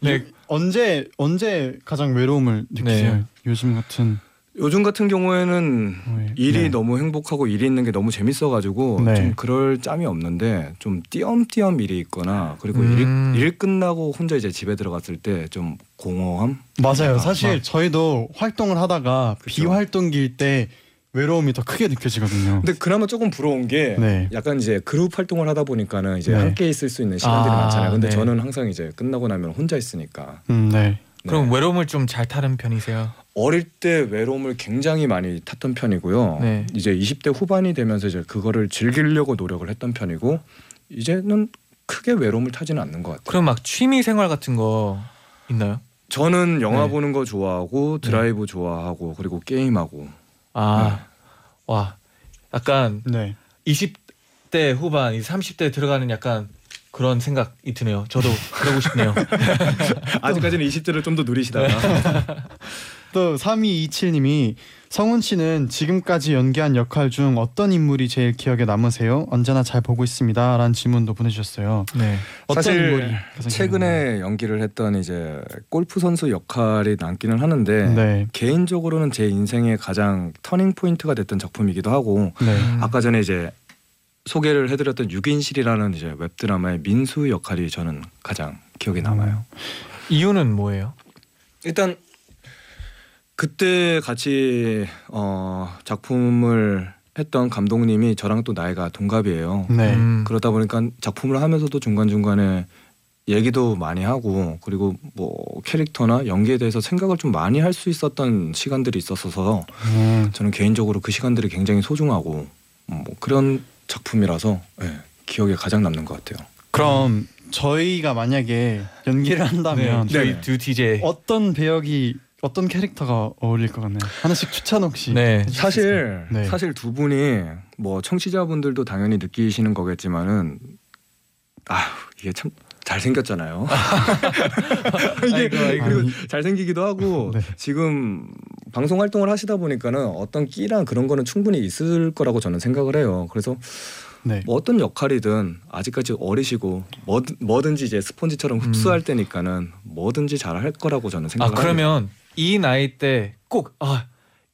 네. 네. 언제 언제 가장 외로움을 느끼세요? 네. 요즘 같은 요즘 같은 경우에는 네. 일이 네. 너무 행복하고 일이 있는 게 너무 재밌어가지고 네. 좀 그럴 짬이 없는데 좀 띄엄띄엄 일이 있거나 그리고 음. 일, 일 끝나고 혼자 이제 집에 들어갔을 때 좀 공허함 맞아요. 아, 사실 막- 저희도 활동을 하다가 그쵸. 비활동기일 때 외로움이 더 크게 느껴지거든요. 근데 그나마 조금 부러운 게 네. 약간 이제 그룹 활동을 하다 보니까는 이제 네. 함께 있을 수 있는 시간들이 아, 많잖아요. 근데 네. 저는 항상 이제 끝나고 나면 혼자 있으니까 음, 네. 그럼 네. 외로움을 좀 잘 타는 편이세요? 어릴 때 외로움을 굉장히 많이 탔던 편이고요. 네. 이제 20대 후반이 되면서 이제 그거를 즐기려고 노력을 했던 편이고 이제는 크게 외로움을 타지는 않는 것 같아요. 그럼 막 취미 생활 같은 거 있나요? 저는 영화 네. 보는 거 좋아하고 드라이브 좋아하고 그리고 게임하고 아, 와, 약간 네. 20대 후반, 30대 들어가는 약간 그런 생각이 드네요. 저도 그러고 싶네요. 아직까지는 20대를 좀 더 누리시다가 또 3227님이 성훈 씨는 지금까지 연기한 역할 중 어떤 인물이 제일 기억에 남으세요? 언제나 잘 보고 있습니다 라는 질문도 보내주셨어요. 네. 어떤 사실? 최근에 연기를 했던 이제 골프 선수 역할이 남기는 하는데 네. 개인적으로는 제 인생의 가장 터닝 포인트가 됐던 작품이기도 하고 네. 음. 아까 전에 이제 소개를 해드렸던 6인실이라는 이제 웹드라마의 민수 역할이 저는 가장 기억에 남아요. 이유는 뭐예요? 일단 그때 같이 어, 작품을 했던 감독님이 저랑 또 나이가 동갑이에요. 네. 음. 그러다 보니까 작품을 하면서도 중간 중간에 얘기도 많이 하고 그리고 뭐 캐릭터나 연기에 대해서 생각을 좀 많이 할 수 있었던 시간들이 있었어서 음, 저는 개인적으로 그 시간들이 굉장히 소중하고 뭐 그런 작품이라서 예, 기억에 가장 남는 것 같아요. 그럼 저희가 만약에 연기를 한다면 네, 저희 네네. 두 DJ. 어떤 배역이 어떤 캐릭터가 어울릴 것 같나요? 하나씩 추천 혹시. 네. 사실? 네. 사실 두 분이 뭐 청취자분들도 당연히 느끼시는 거겠지만은 아 이게 참 잘생겼잖아요. 이게 아이고, 아이고. 그리고. 잘생기기도 하고 네. 지금 방송 활동을 하시다 보니까는 어떤 끼랑 그런 거는 충분히 있을 거라고 저는 생각을 해요. 그래서 네. 뭐 어떤 역할이든 아직까지 어리시고 뭐든, 뭐든지 이제 스폰지처럼 흡수할 때니까는 뭐든지 잘 할 거라고 저는 아 생각을 합니다. 그러면 이 나이 때 꼭 아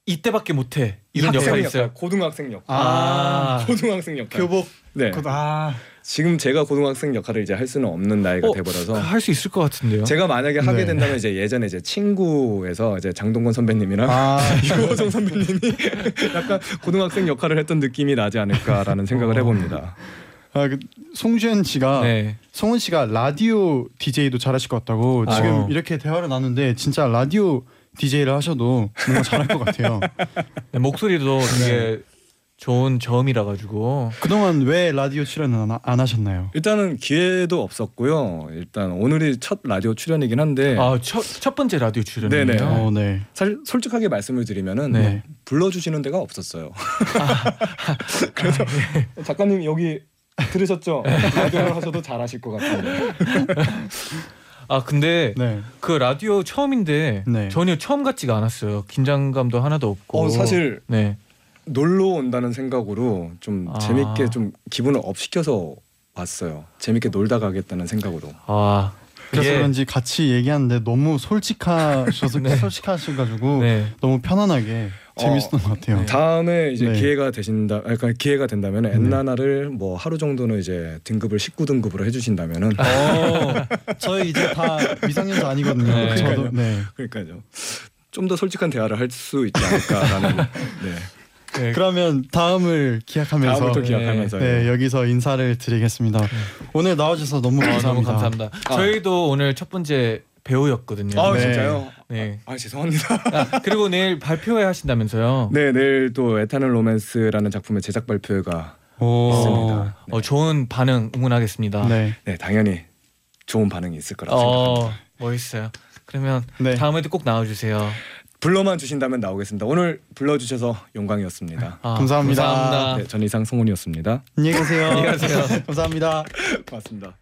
이때밖에 못해 이런 학생 역할 있어요. 고등학생 역할. 아, 고등학생 역할. 교복. 네. 그- 아, 지금 제가 고등학생 역할을 이제 할 수는 없는 나이가 어, 돼버려서 할 수 있을 것 같은데요. 제가 만약에 하게 네. 된다면 이제 예전에 이제 친구에서 이제 장동건 선배님이랑 아, 유호정 선배님이 약간 고등학생 역할을 했던 느낌이 나지 않을까라는 생각을 어. 해봅니다. 아 그, 송주현 씨가 네. 성훈 씨가 라디오 DJ도 잘하실 것 같다고 아. 지금 어. 이렇게 대화를 나누는데 진짜 라디오 DJ를 하셔도 뭔가 잘할 것 같아요. 네, 목소리도 되게 좋은 점이라 가지고 그동안 왜 라디오 출연은 안, 하셨나요? 일단은 기회도 없었고요. 일단 오늘이 첫 라디오 출연이긴 한데 아첫 첫 번째 라디오 출연이에요. 네네. 어, 네. 사실 솔직하게 말씀을 드리면은 네. 불러주시는 데가 없었어요. 그래서 작가님 여기 들으셨죠? 라디오를 하셔도 잘하실 것 같은데. 아 근데 네. 그 라디오 처음인데 네. 전혀 처음 같지가 않았어요. 긴장감도 하나도 없고. 어 사실 네. 놀러 온다는 생각으로 좀 아. 재밌게 좀 기분을 up 시켜서 왔어요. 재밌게 놀다 가겠다는 생각으로. 아 그래서 이게- 그런지 같이 얘기하는데 너무 솔직하셔서 네. 솔직하셔가지고 네. 너무 편안하게 재밌었던 것 같아요. 네. 다음에 이제 네. 기회가 되신다, 그러니까 기회가 된다면 엔나나를 뭐 하루 정도는 이제 등급을 19등급으로 해주신다면은 어. 저희 이제 다 미성년자 아니거든요. 네. 저도 네. 그러니까요. 좀 더 솔직한 대화를 할 수 있지 않을까라는. 네. 네. 그러면 다음을 기약하면서 네. 기약하면서. 네, 여기서 인사를 드리겠습니다. 오늘 나와주셔서 너무 아, 감사합니다. 너무 감사합니다. 아. 저희도 오늘 첫 번째 배우였거든요. 아 네. 진짜요? 네. 아 죄송합니다. 아, 그리고 내일 발표회 하신다면서요. 네 내일 또 에타널 로맨스라는 작품의 제작 발표회가 오. 있습니다. 어, 좋은 반응 응원하겠습니다. 네. 네 당연히 좋은 반응이 있을 거라고 생각합니다. 어, 멋있어요. 그러면 네. 다음에도 꼭 나와주세요. 불러만 주신다면 나오겠습니다. 오늘 불러주셔서 영광이었습니다. 아, 감사합니다. 감사합니다. 네, 전 이상 송훈이었습니다. 안녕히 계세요. 안녕히 가세요. 감사합니다. 고맙습니다.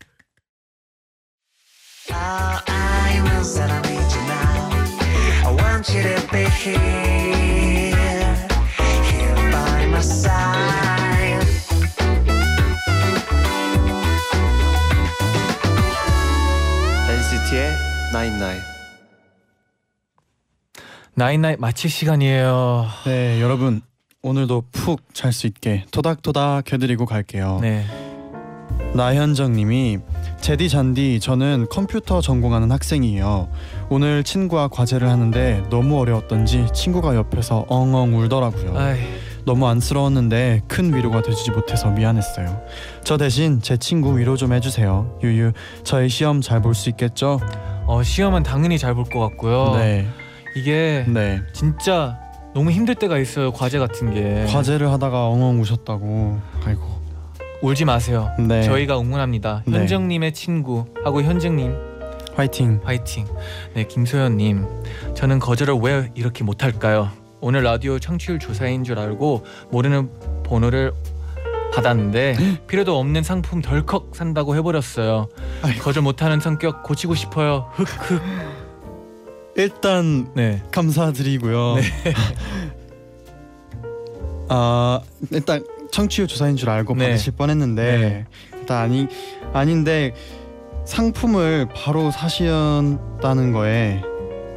NCT의 99 나인나잇 마칠 시간이에요. 네, 여러분 오늘도 푹 잘 수 있게 토닥토닥 해드리고 갈게요. 네. 나현정님이 제디 잔디 저는 컴퓨터 전공하는 학생이에요. 오늘 친구와 과제를 하는데 너무 어려웠던지 친구가 옆에서 엉엉 울더라고요. 아이, 너무 안쓰러웠는데 큰 위로가 되지 못해서 미안했어요. 저 대신 제 친구 위로 좀 해주세요. 유유 저희 시험 잘 볼 수 있겠죠? 어, 시험은 당연히 잘 볼 것 같고요. 네, 이게 네. 진짜 너무 힘들 때가 있어요. 과제 같은 게. 과제를 하다가 엉엉 우셨다고. 아이고. 울지 마세요. 네. 저희가 응원합니다. 네. 현정님의 친구 하고 현정님 화이팅. 화이팅. 네, 김소연님. 저는 거절을 왜 이렇게 못할까요? 오늘 라디오 청취율 조사인 줄 알고 모르는 번호를 받았는데 필요도 없는 상품 덜컥 산다고 해버렸어요. 아이고. 거절 못하는 성격 고치고 싶어요. 흑흑. 일단 네. 감사드리고요. 아 일단 청취율 조사인 줄 알고 네. 받으실 뻔했는데 일단 아니 아닌데 상품을 바로 사신다는 거에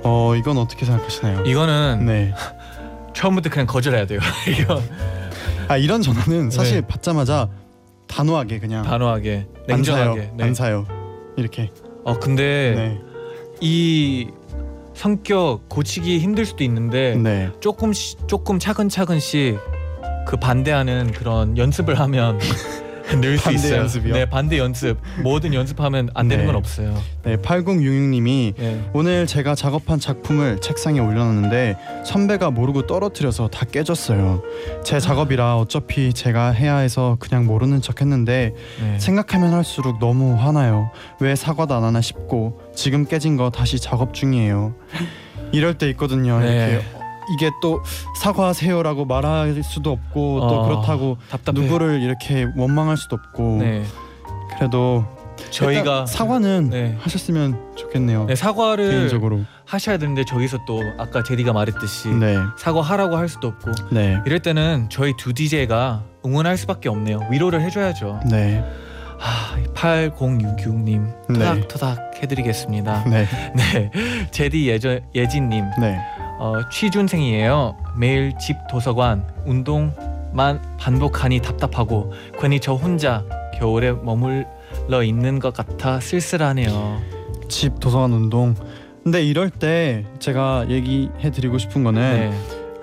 어 이건 어떻게 생각하시나요? 이거는 네. 처음부터 그냥 거절해야 돼요. 이거 아 이런 전화는 사실 네. 받자마자 단호하게 그냥 단호하게, 안 사요, 냉정하게. 네. 안 사요. 이렇게. 어 근데 네. 이 성격 고치기 힘들 수도 있는데 네. 조금 조금 차근차근씩 그 반대하는 그런 연습을 하면 늘 수 있어요. 연습이요? 네, 반대 연습. 뭐든 연습하면 안 되는 네. 건 없어요. 네, 8066님이 네. 오늘 제가 작업한 작품을 책상에 올려놨는데 선배가 모르고 떨어뜨려서 다 깨졌어요. 제 작업이라 어차피 제가 해야 해서 그냥 모르는 척했는데 네. 생각하면 할수록 너무 화나요. 왜 사과도 안 하나 싶고 지금 깨진 거 다시 작업 중이에요. 이럴 때 있거든요. 네. 이렇게 이게 또 사과하세요라고 말할 수도 없고 또 어, 그렇다고 답답해. 누구를 이렇게 원망할 수도 없고 네. 그래도 저희가 일단 사과는 네. 하셨으면 좋겠네요. 네, 사과를 개인적으로. 하셔야 되는데 저기서 또 아까 제디가 말했듯이 네. 사과하라고 할 수도 없고 네. 이럴 때는 저희 두 DJ가 응원할 수밖에 없네요. 위로를 해줘야죠. 네. 아, 8066님 네. 토닥토닥 해드리겠습니다. 네. 네, 제디 예저, 예진님 네. 어, 취준생이에요. 매일 집 도서관 운동만 반복하니 답답하고 괜히 저 혼자 겨울에 머물러 있는 것 같아 쓸쓸하네요. 집 도서관 운동. 근데 이럴 때 제가 얘기해 드리고 싶은 거는 네,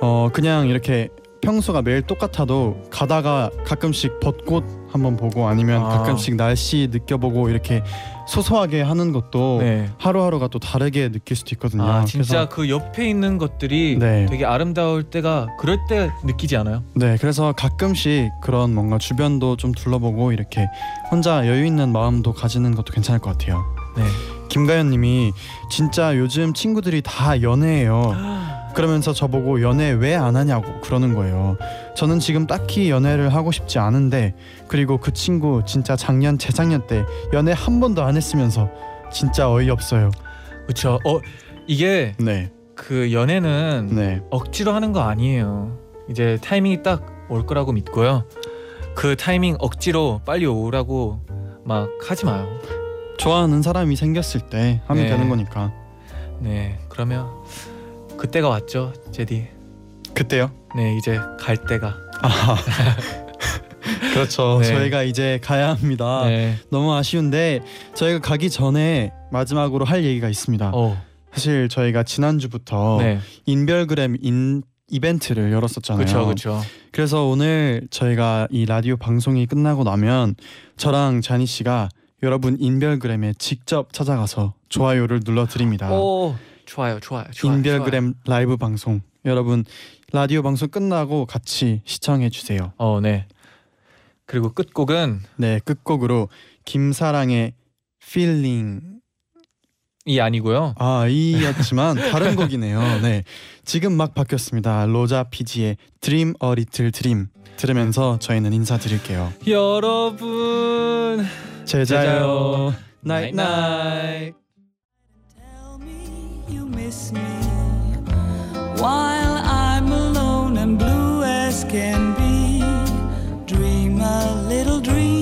어 그냥 이렇게 평소가 매일 똑같아도 가다가 가끔씩 벚꽃 한번 보고 아니면 아. 가끔씩 날씨 느껴보고 이렇게 소소하게 하는 것도 네. 하루하루가 또 다르게 느낄 수도 있거든요. 아 진짜 그 옆에 있는 것들이 네. 되게 아름다울 때가 그럴 때 느끼지 않아요? 네, 그래서 가끔씩 그런 뭔가 주변도 좀 둘러보고 이렇게 혼자 여유 있는 마음도 가지는 것도 괜찮을 것 같아요. 네. 김가연님이 진짜 요즘 친구들이 다 연애해요. 그러면서 저보고 연애 왜 안 하냐고 그러는 거예요. 저는 지금 딱히 연애를 하고 싶지 않은데 그리고 그 친구 진짜 작년 재작년 때 연애 한 번도 안 했으면서 진짜 어이없어요. 그렇죠. 어 이게 네, 그 연애는 네, 억지로 하는 거 아니에요. 이제 타이밍이 딱 올 거라고 믿고요. 그 타이밍 억지로 빨리 오라고 막 하지 마요. 좋아하는 사람이 생겼을 때 하면 네. 되는 거니까. 네, 그러면 그때가 왔죠, 제디. 그때요? 네, 이제 갈 때가. 그렇죠. 네. 저희가 이제 가야 합니다. 네. 너무 아쉬운데 저희가 가기 전에 마지막으로 할 얘기가 있습니다. 어, 사실 저희가 지난주부터 네, 인별그램 인 이벤트를 열었었잖아요. 그렇죠, 그렇죠. 그래서 오늘 저희가 이 라디오 방송이 끝나고 나면 저랑 자니 씨가 여러분 인별그램에 직접 찾아가서 좋아요를 눌러 드립니다. 오, 좋아요, 좋아요, 좋아요. 인별그램 라이브 방송 여러분 라디오 방송 끝나고 같이 시청해 주세요. 좋아요. 어, 네. 그리고 끝곡은 네 끝곡으로 김사랑의 Feeling 이 아니고요. 아 이였지만 다른 곡이네요. 네 지금 막 바뀌었습니다. 로라 피지의 Dream a Little Dream 들으면서 저희는 인사드릴게요. 여러분, 잘 자요. night night. me while I'm alone and blue as can be. Dream a little dream.